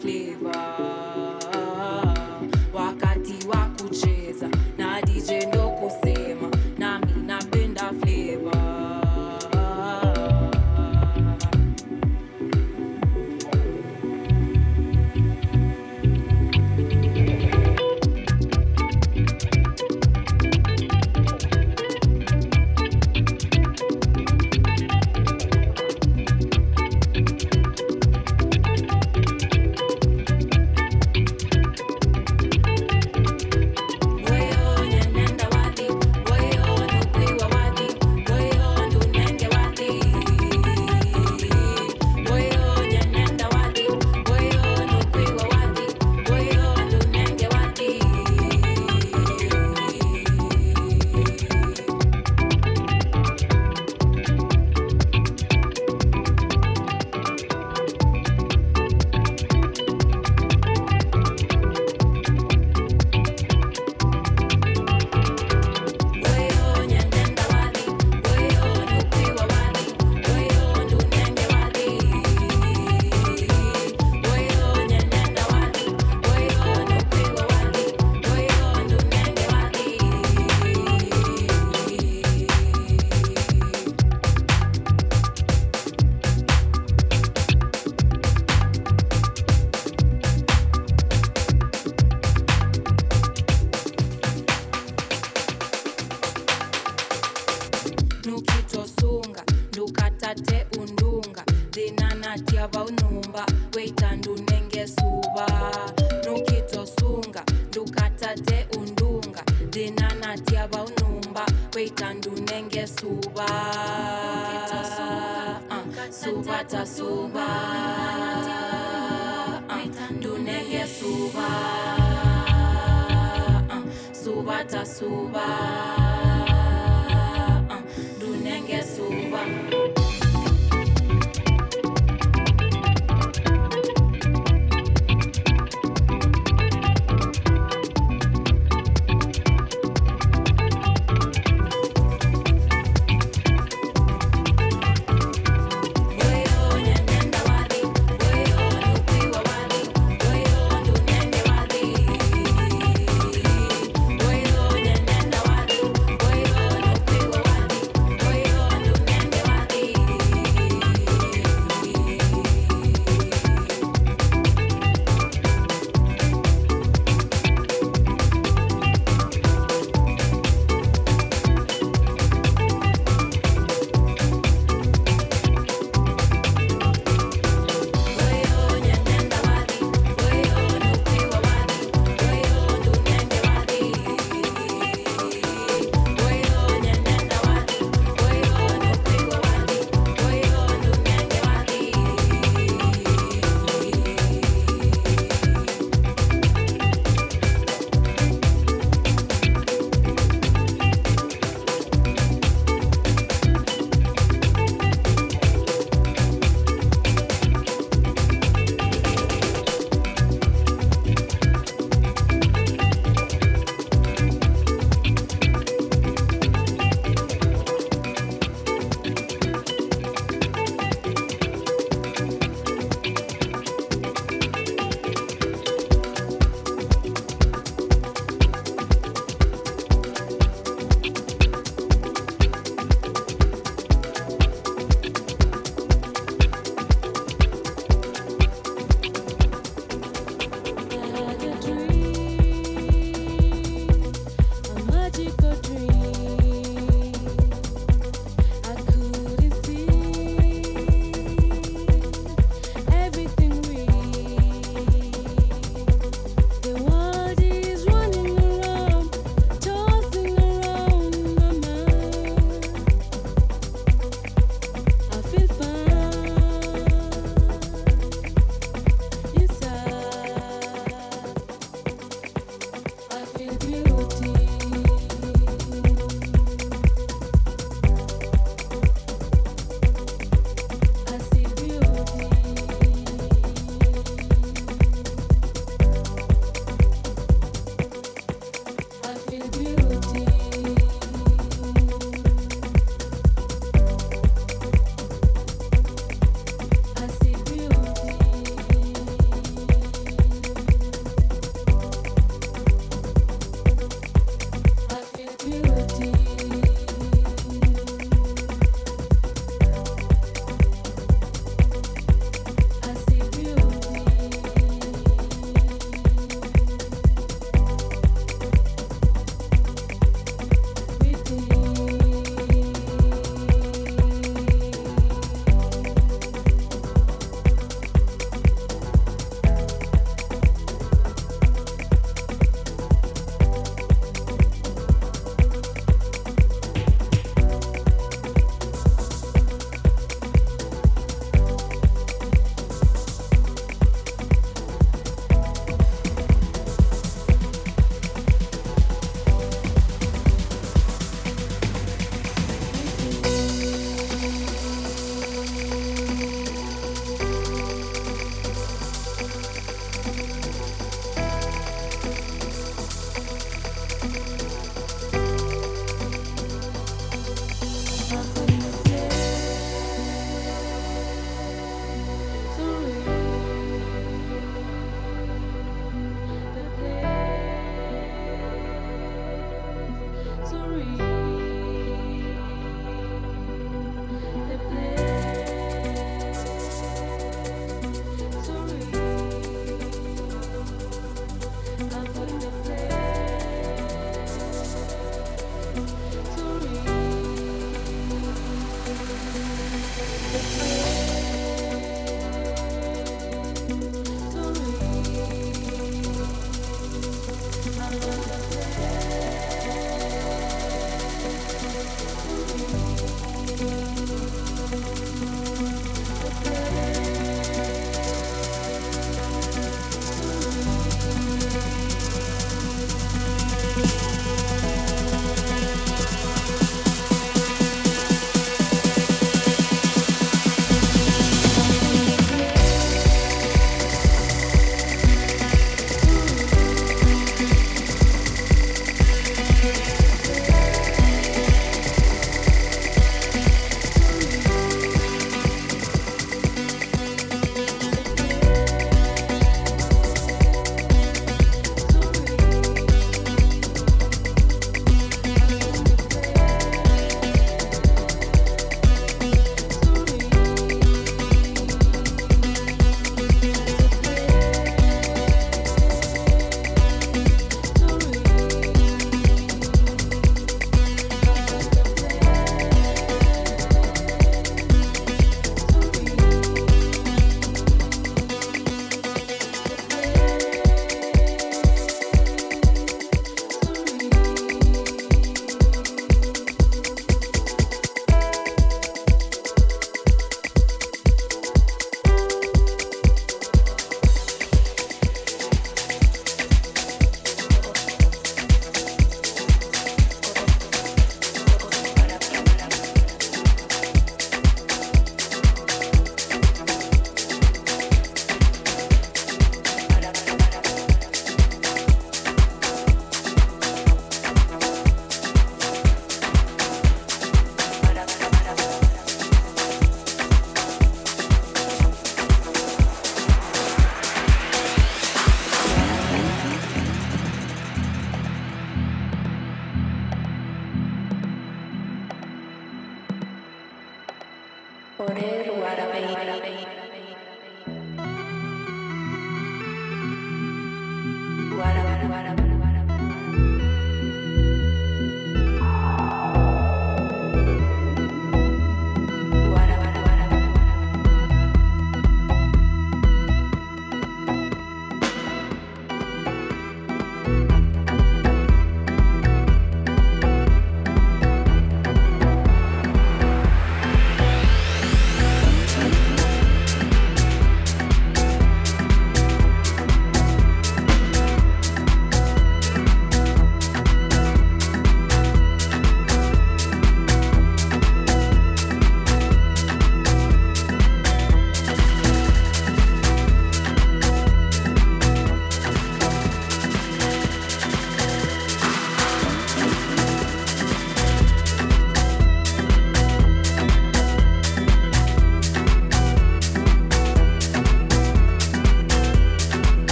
flavor. tate undunga dzinanatya vaunumba weita ndunengesuva nukitosunga ndukatate undunga dzinanatya vaunumba weita ndunengesuva suvatasuva ndunengesuva suvatasuva uh, ndunengesuva uh,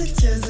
pictures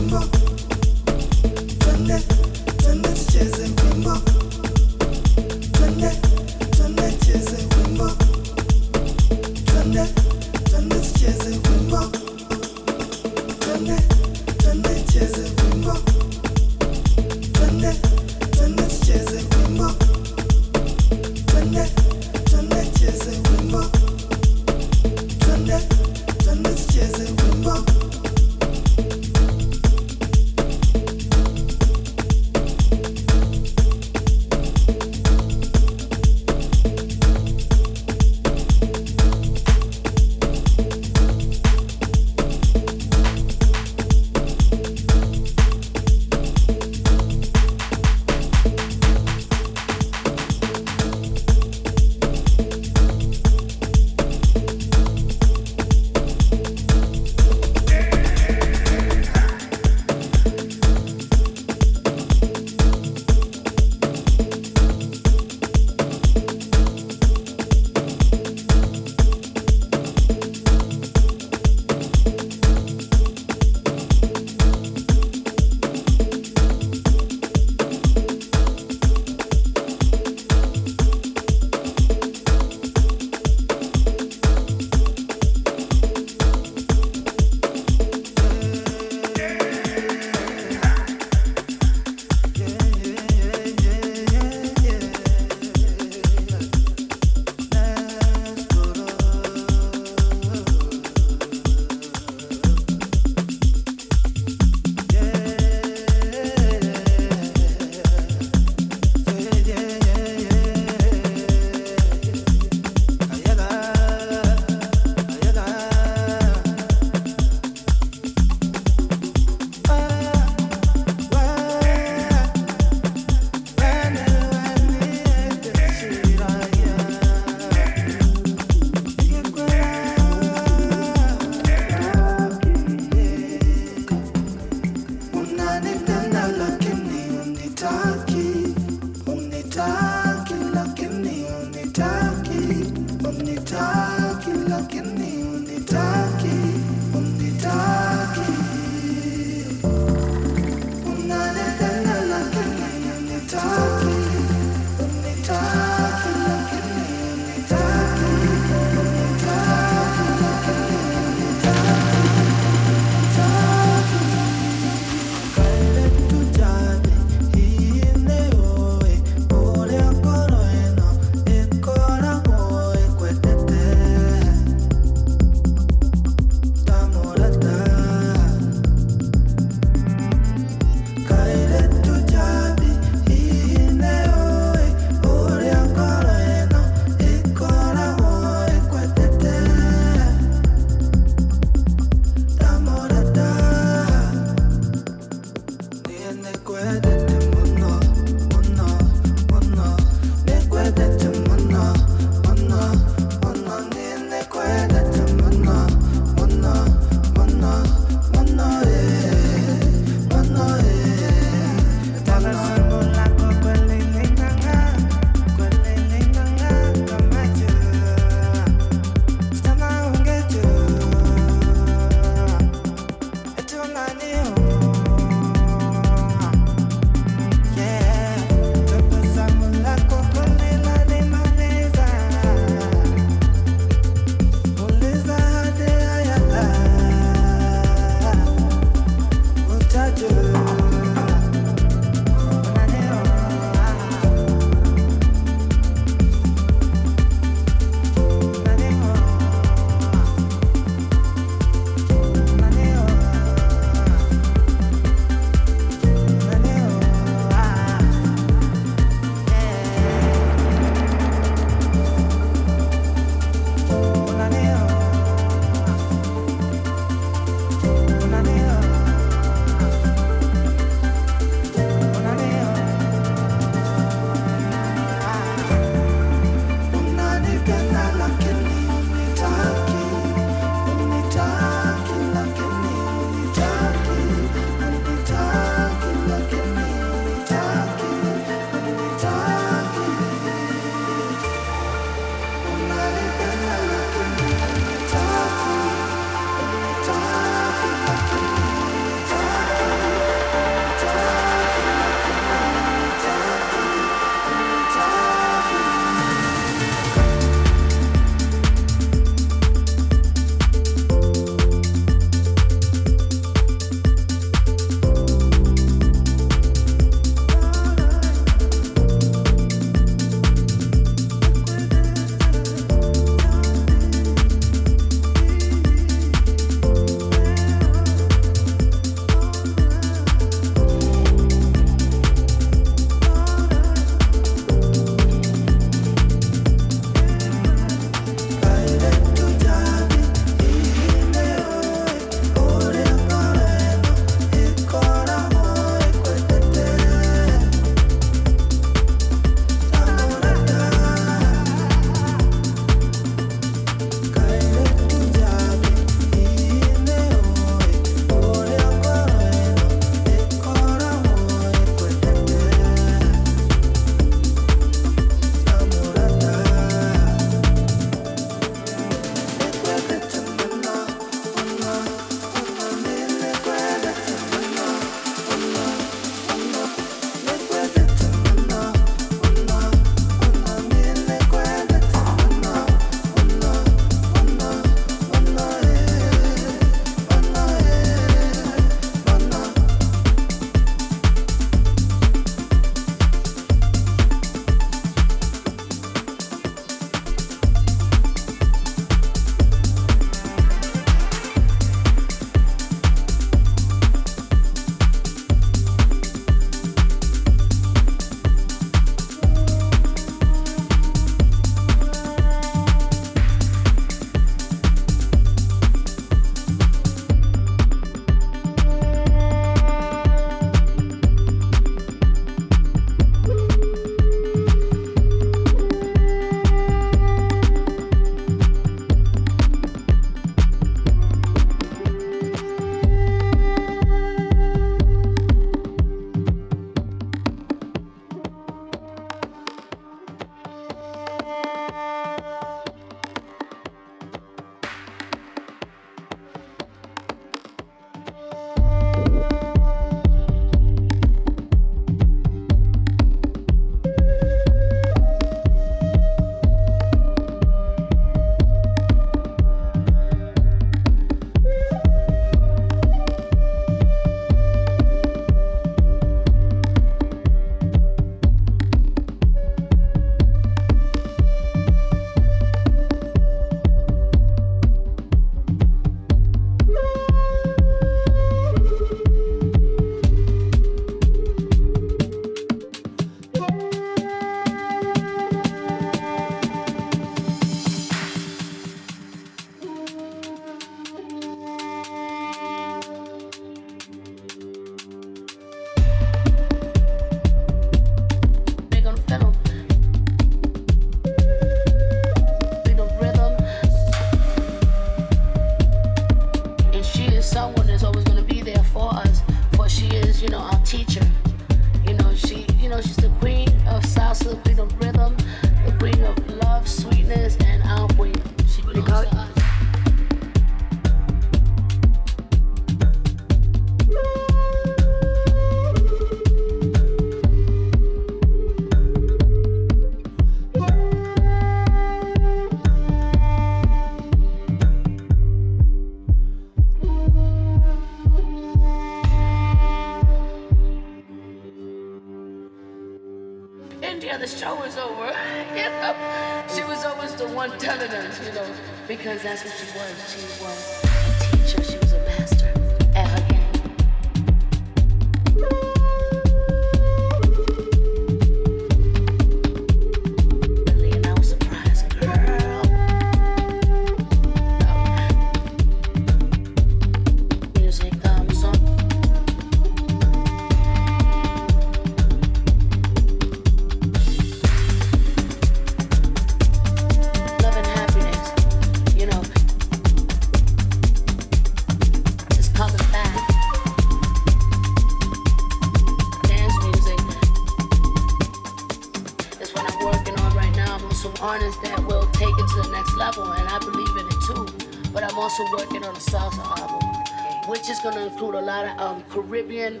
take it to the next level, and I believe in it too. But I'm also working on a salsa album, which is going to include a lot of um, Caribbean,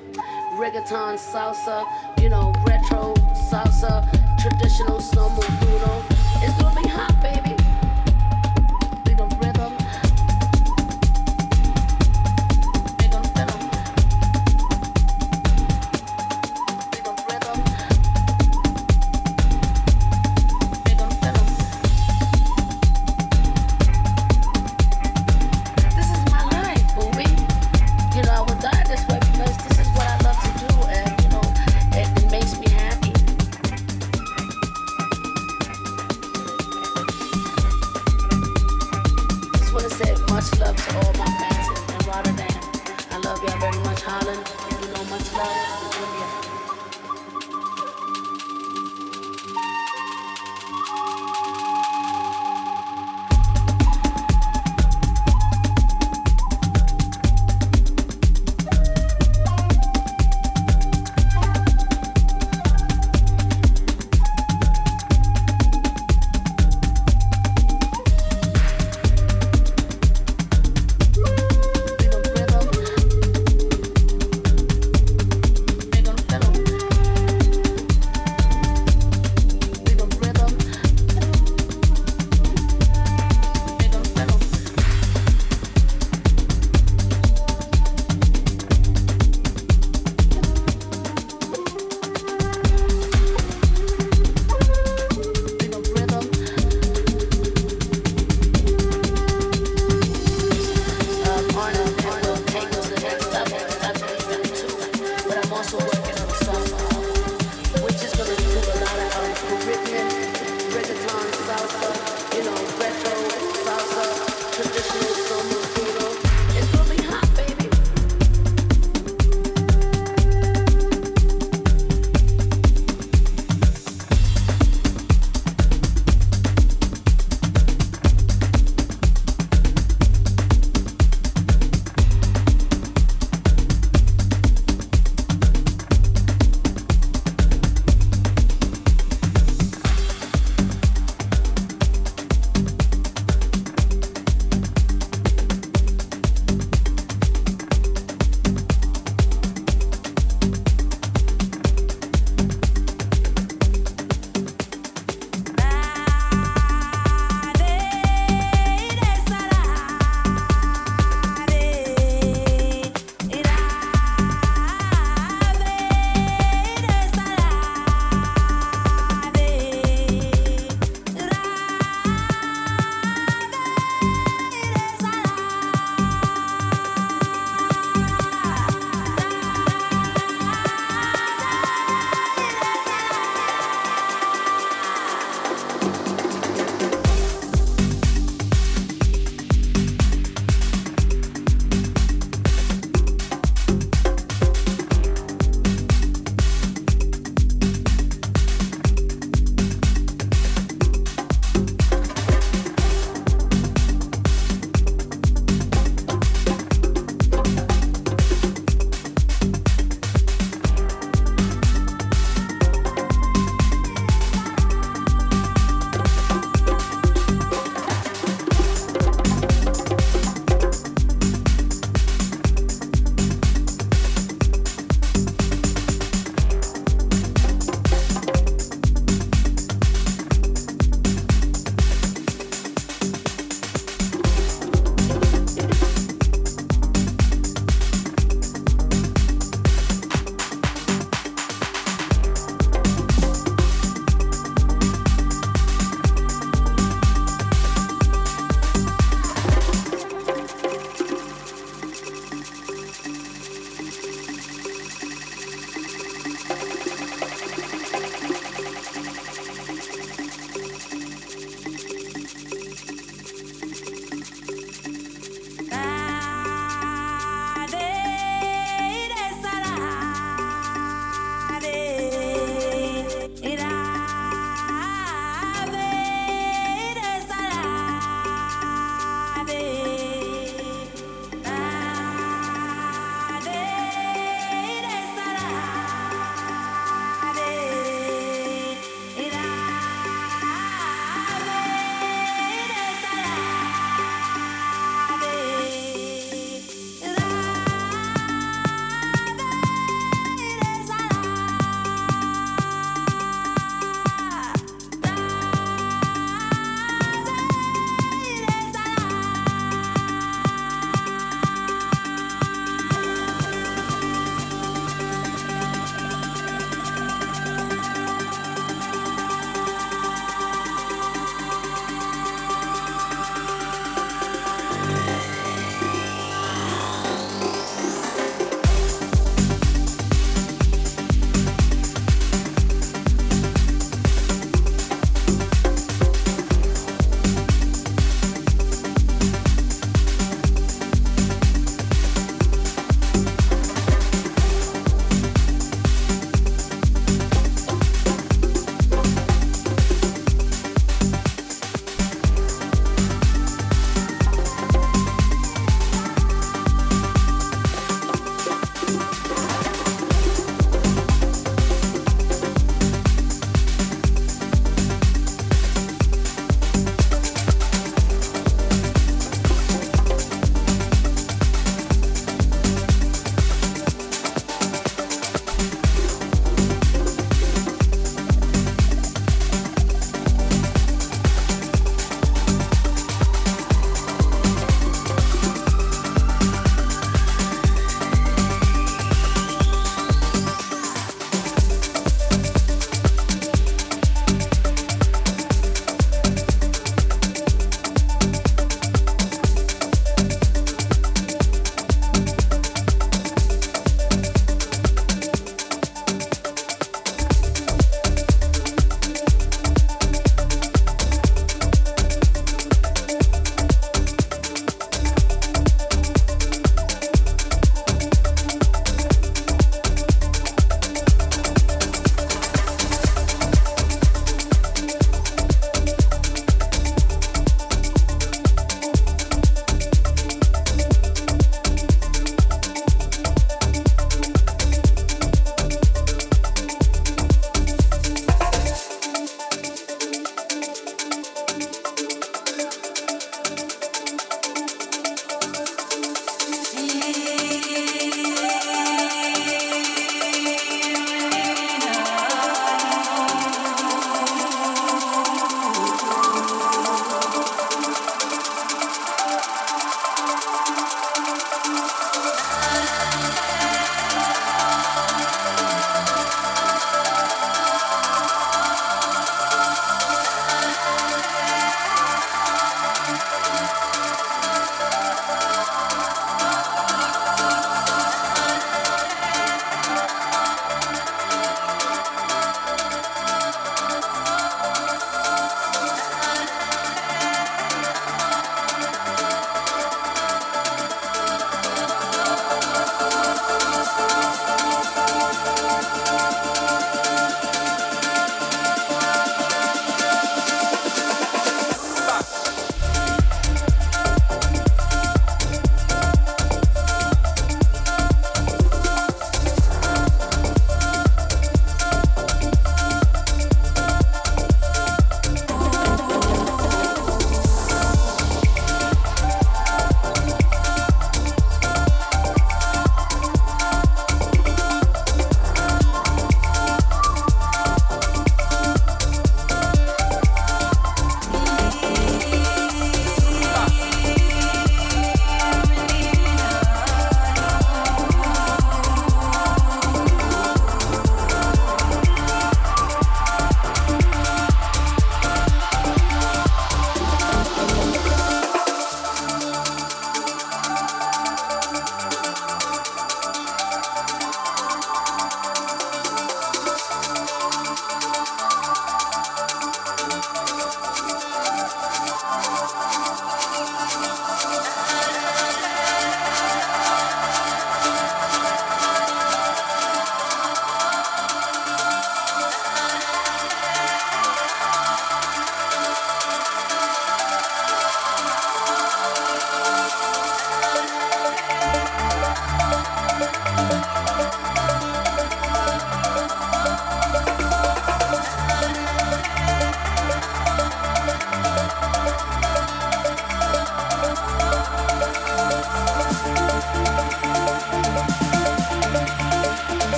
reggaeton, salsa, you know, retro, salsa, traditional, slow-mo, It's going to be hot, baby.